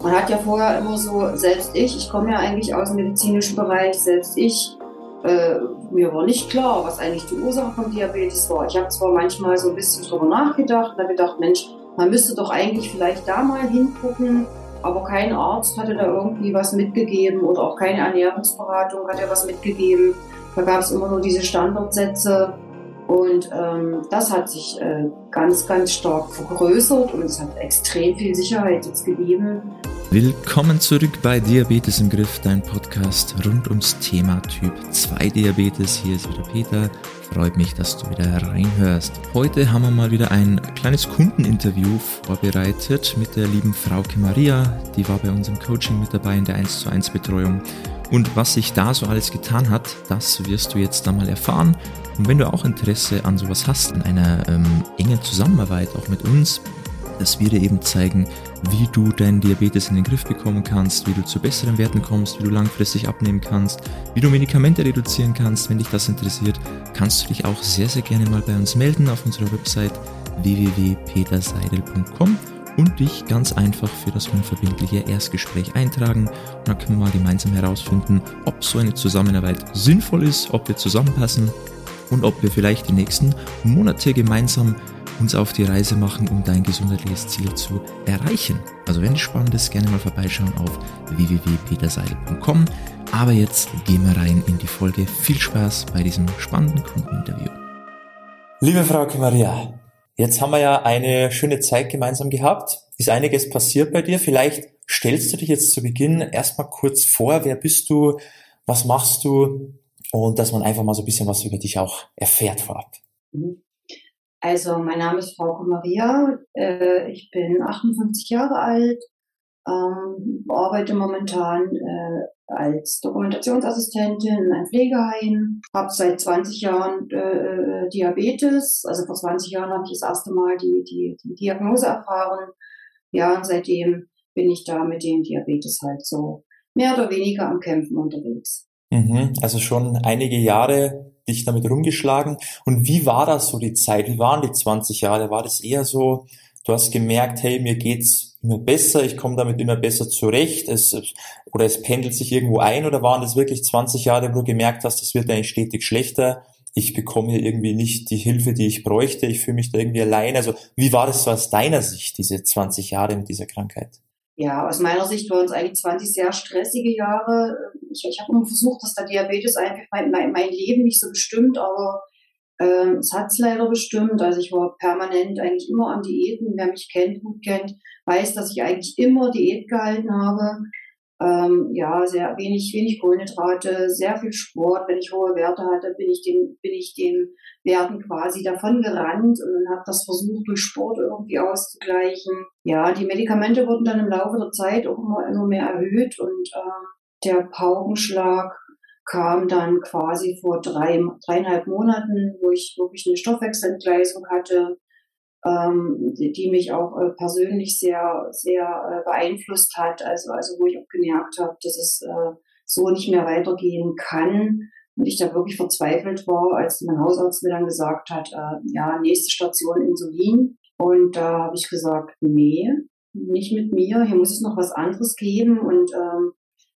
Man hat ja vorher immer so, selbst ich, ich komme ja eigentlich aus dem medizinischen Bereich, selbst ich, äh, mir war nicht klar, was eigentlich die Ursache vom Diabetes war. Ich habe zwar manchmal so ein bisschen drüber nachgedacht und habe gedacht, Mensch, man müsste doch eigentlich vielleicht da mal hingucken, aber kein Arzt hatte da irgendwie was mitgegeben oder auch keine Ernährungsberatung hat ja was mitgegeben. Da gab es immer nur diese Standardsätze und ähm, das hat sich äh, ganz, ganz stark vergrößert und es hat extrem viel Sicherheit jetzt gegeben. Willkommen zurück bei Diabetes im Griff, dein Podcast rund ums Thema Typ 2 Diabetes. Hier ist wieder Peter. Freut mich, dass du wieder reinhörst. Heute haben wir mal wieder ein kleines Kundeninterview vorbereitet mit der lieben Frauke Maria. Die war bei uns im Coaching mit dabei in der 1 zu 1 Betreuung. Und was sich da so alles getan hat, das wirst du jetzt da mal erfahren. Und wenn du auch Interesse an sowas hast, an einer ähm, engen Zusammenarbeit auch mit uns, dass wir dir eben zeigen, wie du deinen Diabetes in den Griff bekommen kannst, wie du zu besseren Werten kommst, wie du langfristig abnehmen kannst, wie du Medikamente reduzieren kannst. Wenn dich das interessiert, kannst du dich auch sehr, sehr gerne mal bei uns melden auf unserer Website www.peterseidel.com und dich ganz einfach für das unverbindliche Erstgespräch eintragen. Und dann können wir mal gemeinsam herausfinden, ob so eine Zusammenarbeit sinnvoll ist, ob wir zusammenpassen und ob wir vielleicht die nächsten Monate gemeinsam uns auf die Reise machen, um dein gesundheitliches Ziel zu erreichen. Also wenn es spannend ist, gerne mal vorbeischauen auf www.peterseil.com. Aber jetzt gehen wir rein in die Folge. Viel Spaß bei diesem spannenden Kundeninterview. Liebe Frau Maria, jetzt haben wir ja eine schöne Zeit gemeinsam gehabt. Ist einiges passiert bei dir? Vielleicht stellst du dich jetzt zu Beginn erstmal kurz vor. Wer bist du? Was machst du? Und dass man einfach mal so ein bisschen was über dich auch erfährt vorab. Mhm. Also mein Name ist Frau Maria, äh, ich bin 58 Jahre alt, ähm, arbeite momentan äh, als Dokumentationsassistentin in einem Pflegeheim, habe seit 20 Jahren äh, Diabetes, also vor 20 Jahren habe ich das erste Mal die, die, die Diagnose erfahren. Ja, und seitdem bin ich da mit dem Diabetes halt so mehr oder weniger am Kämpfen unterwegs. Mhm, also schon einige Jahre dich damit rumgeschlagen. Und wie war das so die Zeit? Wie waren die 20 Jahre? War das eher so, du hast gemerkt, hey, mir geht's immer besser, ich komme damit immer besser zurecht, es, oder es pendelt sich irgendwo ein, oder waren das wirklich 20 Jahre, wo du gemerkt hast, es wird eigentlich stetig schlechter, ich bekomme hier irgendwie nicht die Hilfe, die ich bräuchte, ich fühle mich da irgendwie allein. Also wie war das so aus deiner Sicht, diese 20 Jahre mit dieser Krankheit? Ja, aus meiner Sicht waren es eigentlich 20 sehr stressige Jahre. Ich, ich habe immer versucht, dass der Diabetes einfach mein, mein, mein Leben nicht so bestimmt, aber ähm, es hat es leider bestimmt. Also ich war permanent eigentlich immer am Diäten. Wer mich kennt, gut kennt, weiß, dass ich eigentlich immer Diät gehalten habe. Ähm, ja, sehr wenig, wenig Kohlenhydrate, sehr viel Sport. Wenn ich hohe Werte hatte, bin ich den, bin ich den Werten quasi davon gerannt und habe das versucht, durch Sport irgendwie auszugleichen. Ja, die Medikamente wurden dann im Laufe der Zeit auch immer, immer mehr erhöht und äh, der Paukenschlag kam dann quasi vor drei, dreieinhalb Monaten, wo ich wirklich eine Stoffwechselentgleisung hatte, ähm, die, die, mich auch äh, persönlich sehr, sehr äh, beeinflusst hat. Also, also wo ich auch gemerkt habe, dass es äh, so nicht mehr weitergehen kann. Und ich da wirklich verzweifelt war, als mein Hausarzt mir dann gesagt hat, äh, ja, nächste Station Insulin. Und da habe ich gesagt, nee, nicht mit mir, hier muss es noch was anderes geben. Und ähm,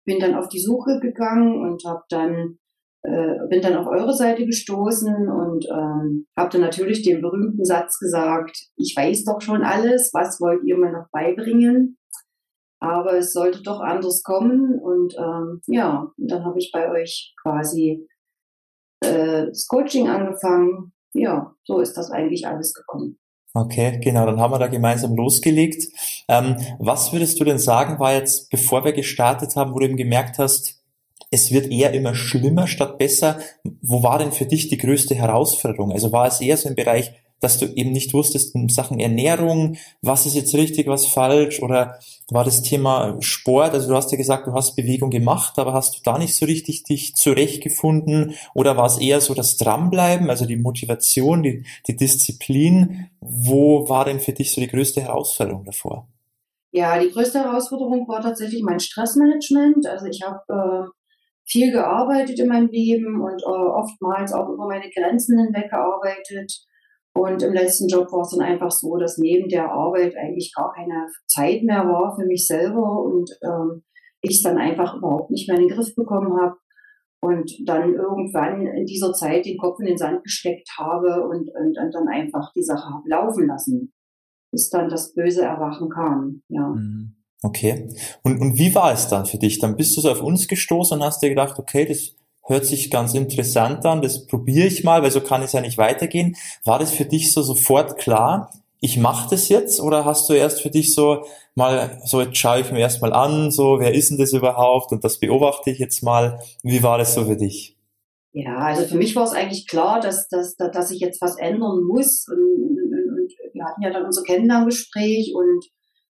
bin dann auf die Suche gegangen und habe dann äh, bin dann auf eure Seite gestoßen und ähm, habe dann natürlich den berühmten Satz gesagt, ich weiß doch schon alles, was wollt ihr mir noch beibringen? Aber es sollte doch anders kommen und ähm, ja, und dann habe ich bei euch quasi äh, das Coaching angefangen. Ja, so ist das eigentlich alles gekommen. Okay, genau, dann haben wir da gemeinsam losgelegt. Ähm, was würdest du denn sagen, war jetzt, bevor wir gestartet haben, wo du eben gemerkt hast, es wird eher immer schlimmer statt besser. Wo war denn für dich die größte Herausforderung? Also war es eher so im Bereich, dass du eben nicht wusstest in Sachen Ernährung, was ist jetzt richtig, was falsch? Oder war das Thema Sport? Also du hast ja gesagt, du hast Bewegung gemacht, aber hast du da nicht so richtig dich zurechtgefunden? Oder war es eher so das Dranbleiben, also die Motivation, die, die Disziplin? Wo war denn für dich so die größte Herausforderung davor? Ja, die größte Herausforderung war tatsächlich mein Stressmanagement. Also ich habe äh, viel gearbeitet in meinem Leben und äh, oftmals auch über meine Grenzen hinweg gearbeitet. Und im letzten Job war es dann einfach so, dass neben der Arbeit eigentlich gar keine Zeit mehr war für mich selber und ähm, ich es dann einfach überhaupt nicht mehr in den Griff bekommen habe und dann irgendwann in dieser Zeit den Kopf in den Sand gesteckt habe und, und, und dann einfach die Sache laufen lassen, bis dann das böse Erwachen kam. Ja. Mhm. Okay. Und, und wie war es dann für dich? Dann bist du so auf uns gestoßen und hast dir gedacht, okay, das hört sich ganz interessant an, das probiere ich mal, weil so kann es ja nicht weitergehen. War das für dich so sofort klar, ich mache das jetzt oder hast du erst für dich so mal, so jetzt schaue ich mir erst mal an, so wer ist denn das überhaupt und das beobachte ich jetzt mal. Wie war das so für dich? Ja, also für mich war es eigentlich klar, dass, dass, dass ich jetzt was ändern muss und, und, und wir hatten ja dann unser Kennenlerngespräch und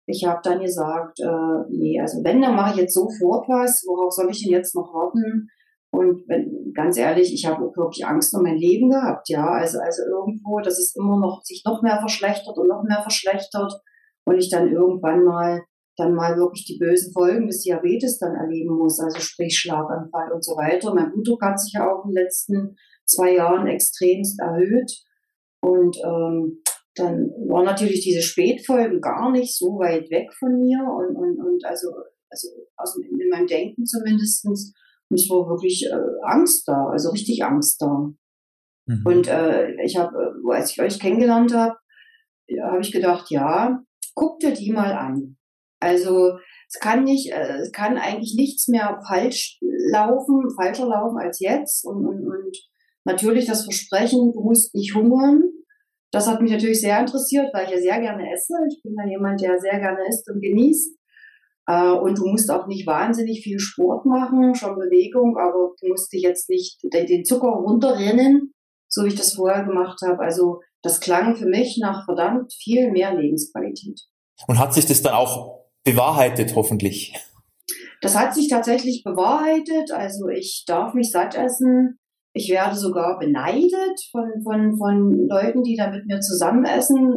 ich habe dann gesagt, äh, nee, also wenn, dann mache ich jetzt sofort was, worauf soll ich denn jetzt noch warten? Und wenn, ganz ehrlich, ich habe wirklich Angst um mein Leben gehabt, ja. Also, also irgendwo, dass es immer noch sich noch mehr verschlechtert und noch mehr verschlechtert und ich dann irgendwann mal dann mal wirklich die bösen Folgen des Diabetes dann erleben muss, also sprich Schlaganfall und so weiter. Mein Blutdruck hat sich ja auch in den letzten zwei Jahren extremst erhöht und ähm, dann waren natürlich diese Spätfolgen gar nicht so weit weg von mir und, und, und also, also aus, in meinem Denken zumindestens und es war wirklich äh, Angst da, also richtig Angst da. Mhm. Und äh, ich habe, äh, als ich euch kennengelernt habe, habe ich gedacht, ja, guck dir die mal an. Also es kann nicht, äh, es kann eigentlich nichts mehr falsch laufen, falscher laufen als jetzt. Und, und, und natürlich das Versprechen, du musst nicht hungern. Das hat mich natürlich sehr interessiert, weil ich ja sehr gerne esse. Ich bin ja jemand, der sehr gerne isst und genießt. Äh, und du musst auch nicht wahnsinnig viel Sport machen, schon Bewegung, aber du musst dich jetzt nicht den Zucker runterrennen, so wie ich das vorher gemacht habe. Also das klang für mich nach verdammt viel mehr Lebensqualität. Und hat sich das dann auch bewahrheitet, hoffentlich? Das hat sich tatsächlich bewahrheitet. Also ich darf mich satt essen. Ich werde sogar beneidet von, von, von Leuten, die da mit mir zusammen essen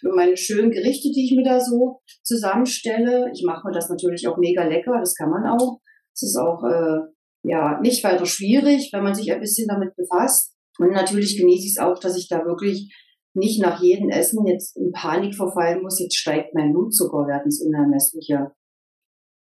für meine schönen Gerichte, die ich mir da so zusammenstelle. Ich mache mir das natürlich auch mega lecker, das kann man auch. Es ist auch äh, ja nicht weiter schwierig, wenn man sich ein bisschen damit befasst. Und natürlich genieße ich es auch, dass ich da wirklich nicht nach jedem Essen jetzt in Panik verfallen muss, jetzt steigt mein Blutzuckerwert ins Unermessliche.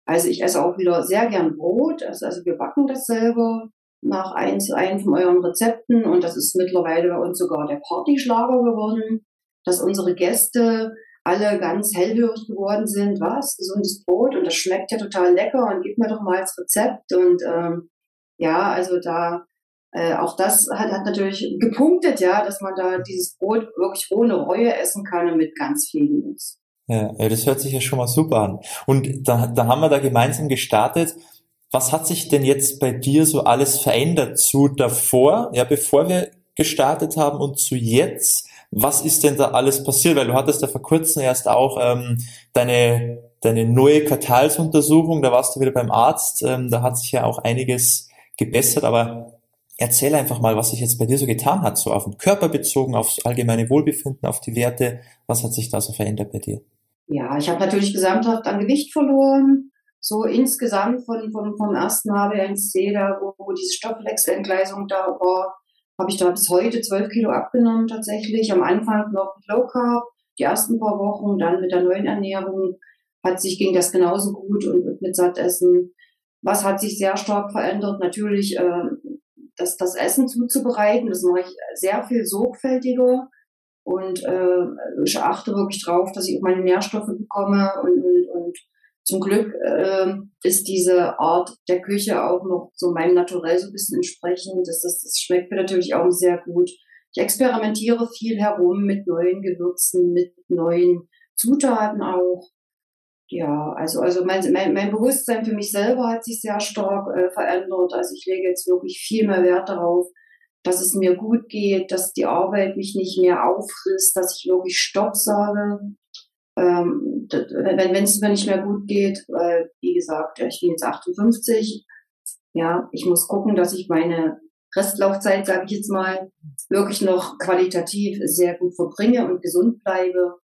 Also ich esse auch wieder sehr gern Brot, also, also wir backen das selber nach einem von euren Rezepten und das ist mittlerweile bei uns sogar der Partyschlager geworden dass unsere Gäste alle ganz hellhörig geworden sind, was, gesundes Brot und das schmeckt ja total lecker und gib mir doch mal als Rezept und ähm, ja, also da äh, auch das hat, hat natürlich gepunktet, ja, dass man da dieses Brot wirklich ohne Reue essen kann und mit ganz viel Genuss. Ja, ja, das hört sich ja schon mal super an. Und da, da haben wir da gemeinsam gestartet. Was hat sich denn jetzt bei dir so alles verändert zu davor, ja, bevor wir gestartet haben und zu jetzt? Was ist denn da alles passiert? Weil du hattest ja vor kurzem erst auch ähm, deine, deine neue Quartalsuntersuchung, da warst du wieder beim Arzt, ähm, da hat sich ja auch einiges gebessert, aber erzähl einfach mal, was sich jetzt bei dir so getan hat, so auf den Körper bezogen, aufs allgemeine Wohlbefinden, auf die Werte. Was hat sich da so verändert bei dir? Ja, ich habe natürlich gesamthaft an Gewicht verloren. So insgesamt von, von, vom ersten HB1C, da wo, wo diese Stoffwechselentgleisung da war, habe ich da bis heute zwölf Kilo abgenommen tatsächlich. Am Anfang noch mit Low Carb, die ersten paar Wochen, dann mit der neuen Ernährung hat sich, ging das genauso gut und mit Sattessen. Was hat sich sehr stark verändert? Natürlich, äh, das, das Essen zuzubereiten, das mache ich sehr viel sorgfältiger und äh, ich achte wirklich drauf, dass ich meine Nährstoffe bekomme und, und, und zum Glück äh, ist diese Art der Küche auch noch so meinem Naturell so ein bisschen entsprechend. Das, das, das schmeckt mir natürlich auch sehr gut. Ich experimentiere viel herum mit neuen Gewürzen, mit neuen Zutaten auch. Ja, also, also mein, mein, mein Bewusstsein für mich selber hat sich sehr stark äh, verändert. Also ich lege jetzt wirklich viel mehr Wert darauf, dass es mir gut geht, dass die Arbeit mich nicht mehr auffrisst, dass ich wirklich Stopp sage ähm, wenn es mir nicht mehr gut geht, weil, wie gesagt, ich bin jetzt 58, ja, ich muss gucken, dass ich meine Restlaufzeit, sage ich jetzt mal, wirklich noch qualitativ sehr gut verbringe und gesund bleibe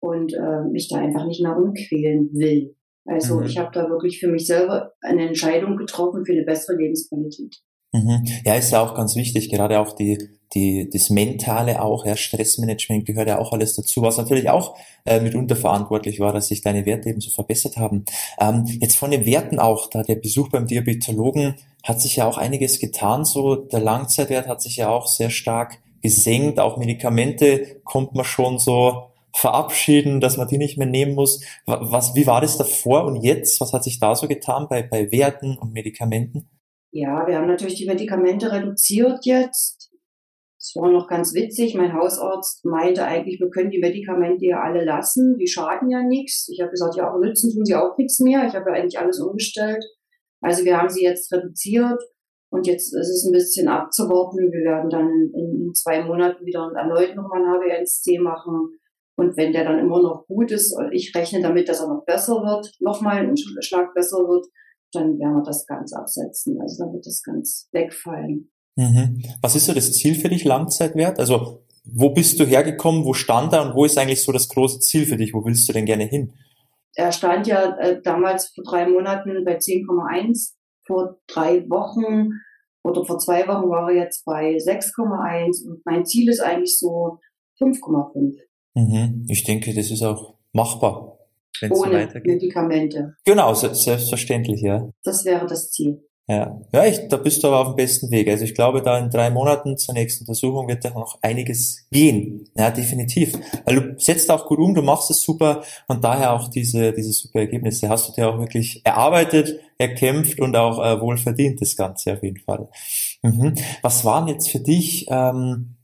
und äh, mich da einfach nicht mehr rumquälen will. Also mhm. ich habe da wirklich für mich selber eine Entscheidung getroffen für eine bessere Lebensqualität. Mhm. Ja, ist ja auch ganz wichtig, gerade auch die die, das Mentale auch, ja, Stressmanagement gehört ja auch alles dazu, was natürlich auch äh, mitunter verantwortlich war, dass sich deine Werte eben so verbessert haben. Ähm, jetzt von den Werten auch, da der Besuch beim Diabetologen hat sich ja auch einiges getan, so der Langzeitwert hat sich ja auch sehr stark gesenkt, auch Medikamente kommt man schon so verabschieden, dass man die nicht mehr nehmen muss. Was, wie war das davor und jetzt? Was hat sich da so getan bei, bei Werten und Medikamenten? Ja, wir haben natürlich die Medikamente reduziert jetzt. Es war noch ganz witzig. Mein Hausarzt meinte eigentlich, wir können die Medikamente ja alle lassen. Die schaden ja nichts. Ich habe gesagt, ja, aber nützen tun sie auch nichts mehr. Ich habe ja eigentlich alles umgestellt. Also wir haben sie jetzt reduziert und jetzt ist es ein bisschen abzuwarten. Wir werden dann in, in zwei Monaten wieder erneut nochmal ein HbA1c machen. Und wenn der dann immer noch gut ist, ich rechne damit, dass er noch besser wird, nochmal ein Schlag besser wird, dann werden wir das ganz absetzen. Also dann wird das ganz wegfallen. Mhm. Was ist so das Ziel für dich, Langzeitwert? Also wo bist du hergekommen, wo stand er und wo ist eigentlich so das große Ziel für dich? Wo willst du denn gerne hin? Er stand ja äh, damals vor drei Monaten bei 10,1, vor drei Wochen oder vor zwei Wochen war er jetzt bei 6,1 und mein Ziel ist eigentlich so 5,5. Mhm. Ich denke, das ist auch machbar wenn es so. Medikamente. Genau, selbstverständlich, ja. Das wäre das Ziel. Ja, ja ich, da bist du aber auf dem besten Weg. Also ich glaube, da in drei Monaten zur nächsten Untersuchung wird da noch einiges gehen. Ja, definitiv. Weil du setzt auch gut um, du machst es super und daher auch diese, diese super Ergebnisse. Hast du dir auch wirklich erarbeitet, erkämpft und auch äh, wohl verdient, das Ganze auf jeden Fall. Mhm. Was waren jetzt für dich ähm,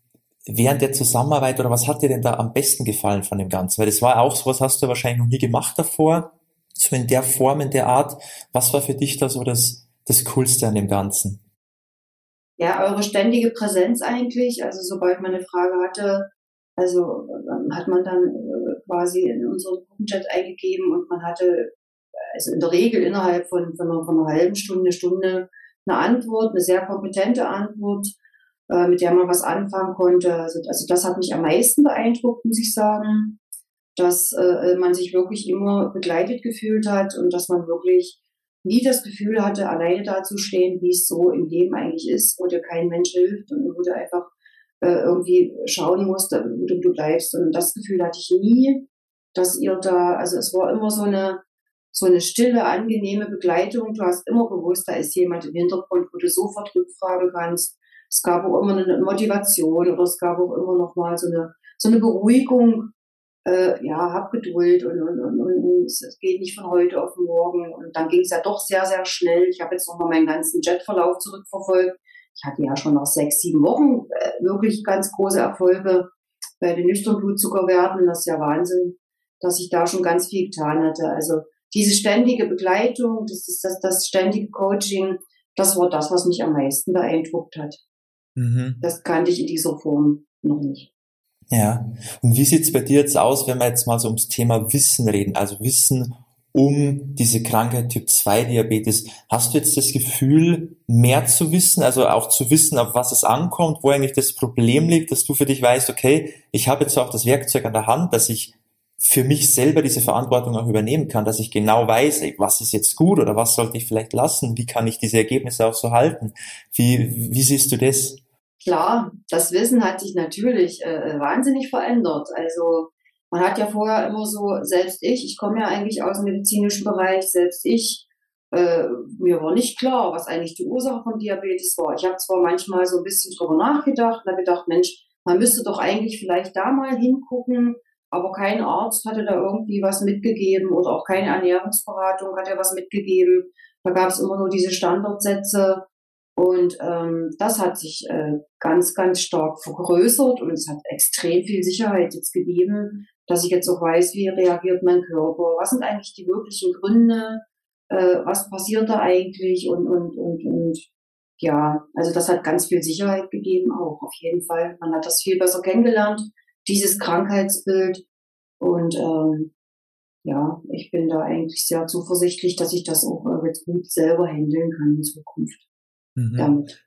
während der Zusammenarbeit oder was hat dir denn da am besten gefallen von dem Ganzen? Weil das war auch sowas, hast du wahrscheinlich noch nie gemacht davor, so in der Form, in der Art. Was war für dich da so das, das Coolste an dem Ganzen? Ja, eure ständige Präsenz eigentlich. Also sobald man eine Frage hatte, also hat man dann äh, quasi in unseren Gruppenchat eingegeben und man hatte also in der Regel innerhalb von, von, einer, von einer halben Stunde, Stunde eine Antwort, eine sehr kompetente Antwort äh, mit der man was anfangen konnte. Also, also das hat mich am meisten beeindruckt, muss ich sagen, dass äh, man sich wirklich immer begleitet gefühlt hat und dass man wirklich nie das Gefühl hatte, alleine dazustehen, wie es so im Leben eigentlich ist, wo dir kein Mensch hilft und wo du einfach äh, irgendwie schauen musst, wo du, du bleibst. Und das Gefühl hatte ich nie, dass ihr da, also es war immer so eine, so eine stille, angenehme Begleitung. Du hast immer gewusst, da ist jemand im Hintergrund, wo du sofort rückfragen kannst, es gab auch immer eine Motivation oder es gab auch immer noch mal so eine, so eine Beruhigung. Äh, ja, hab Geduld und, und, und, und es geht nicht von heute auf morgen. Und dann ging es ja doch sehr, sehr schnell. Ich habe jetzt noch mal meinen ganzen Jetverlauf zurückverfolgt. Ich hatte ja schon nach sechs, sieben Wochen äh, wirklich ganz große Erfolge bei den nüchternen Blutzuckerwerten. Das ist ja Wahnsinn, dass ich da schon ganz viel getan hatte. Also diese ständige Begleitung, das, ist das, das ständige Coaching, das war das, was mich am meisten beeindruckt hat. Mhm. Das kannte ich in dieser Form noch nicht. Ja. Und wie sieht's bei dir jetzt aus, wenn wir jetzt mal so ums Thema Wissen reden? Also Wissen um diese Krankheit Typ 2 Diabetes. Hast du jetzt das Gefühl, mehr zu wissen, also auch zu wissen, auf was es ankommt, wo eigentlich das Problem liegt, dass du für dich weißt, okay, ich habe jetzt auch das Werkzeug an der Hand, dass ich für mich selber diese Verantwortung auch übernehmen kann, dass ich genau weiß, ey, was ist jetzt gut oder was sollte ich vielleicht lassen, wie kann ich diese Ergebnisse auch so halten? Wie, wie siehst du das? Klar, das Wissen hat sich natürlich äh, wahnsinnig verändert. Also man hat ja vorher immer so, selbst ich, ich komme ja eigentlich aus dem medizinischen Bereich, selbst ich, äh, mir war nicht klar, was eigentlich die Ursache von Diabetes war. Ich habe zwar manchmal so ein bisschen drüber nachgedacht und habe gedacht, Mensch, man müsste doch eigentlich vielleicht da mal hingucken, aber kein Arzt hatte da irgendwie was mitgegeben oder auch keine Ernährungsberatung hat ja was mitgegeben. Da gab es immer nur diese Standardsätze und ähm, das hat sich äh, ganz, ganz stark vergrößert und es hat extrem viel Sicherheit jetzt gegeben, dass ich jetzt auch weiß, wie reagiert mein Körper, was sind eigentlich die wirklichen Gründe, äh, was passiert da eigentlich? Und, und, und, und ja, also das hat ganz viel Sicherheit gegeben auch, auf jeden Fall. Man hat das viel besser kennengelernt, dieses Krankheitsbild. Und ähm, ja, ich bin da eigentlich sehr zuversichtlich, dass ich das auch äh, jetzt gut selber handeln kann in Zukunft mhm. damit.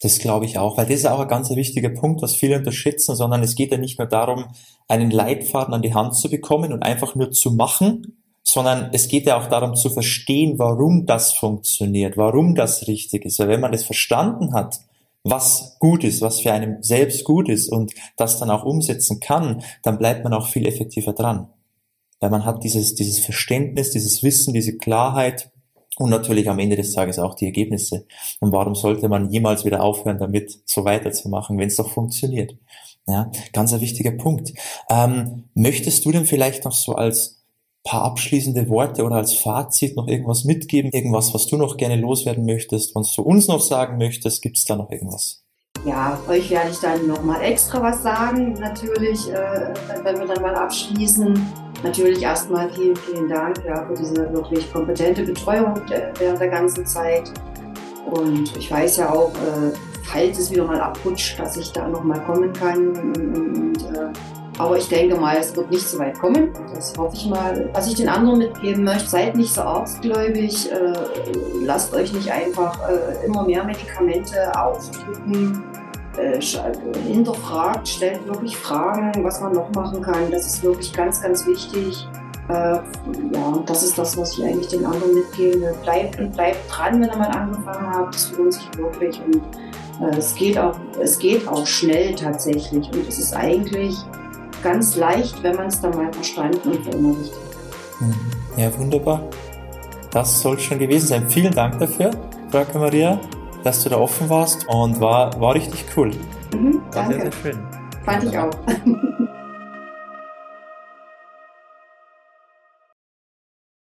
Das glaube ich auch, weil das ist auch ein ganz wichtiger Punkt, was viele unterschätzen, sondern es geht ja nicht nur darum, einen Leitfaden an die Hand zu bekommen und einfach nur zu machen, sondern es geht ja auch darum zu verstehen, warum das funktioniert, warum das richtig ist. Weil wenn man das verstanden hat, was gut ist, was für einen selbst gut ist und das dann auch umsetzen kann, dann bleibt man auch viel effektiver dran. Weil man hat dieses, dieses Verständnis, dieses Wissen, diese Klarheit und natürlich am Ende des Tages auch die Ergebnisse. Und warum sollte man jemals wieder aufhören, damit so weiterzumachen, wenn es doch funktioniert? Ja, ganz ein wichtiger Punkt. Ähm, möchtest du denn vielleicht noch so als paar abschließende Worte oder als Fazit noch irgendwas mitgeben? Irgendwas, was du noch gerne loswerden möchtest, was du uns noch sagen möchtest? Gibt es da noch irgendwas? Ja, euch werde ich dann nochmal extra was sagen, natürlich, äh, wenn wir dann mal abschließen. Natürlich erstmal vielen, vielen Dank ja, für diese wirklich kompetente Betreuung während der ganzen Zeit. Und ich weiß ja auch, äh, falls es wieder mal abrutscht, dass ich da nochmal kommen kann. Und, äh, aber ich denke mal, es wird nicht so weit kommen. Das hoffe ich mal. Was ich den anderen mitgeben möchte, seid nicht so arztgläubig. Äh, lasst euch nicht einfach äh, immer mehr Medikamente aufdrücken. Äh, hinterfragt, stellt wirklich Fragen, was man noch machen kann. Das ist wirklich ganz, ganz wichtig. Äh, ja, das ist das, was ich eigentlich den anderen mitgebe. Bleibt und bleibt dran, wenn ihr mal angefangen habt. Das lohnt sich wirklich. Und äh, es, geht auch, es geht auch schnell tatsächlich. Und es ist eigentlich ganz leicht, wenn man es dann mal verstanden und verinnerlicht hat. Mhm. Ja, wunderbar. Das soll schon gewesen sein. Vielen Dank dafür, Frau Maria, dass du da offen warst und war, war richtig cool. Mhm, danke. War sehr, sehr schön. Fand ich auch.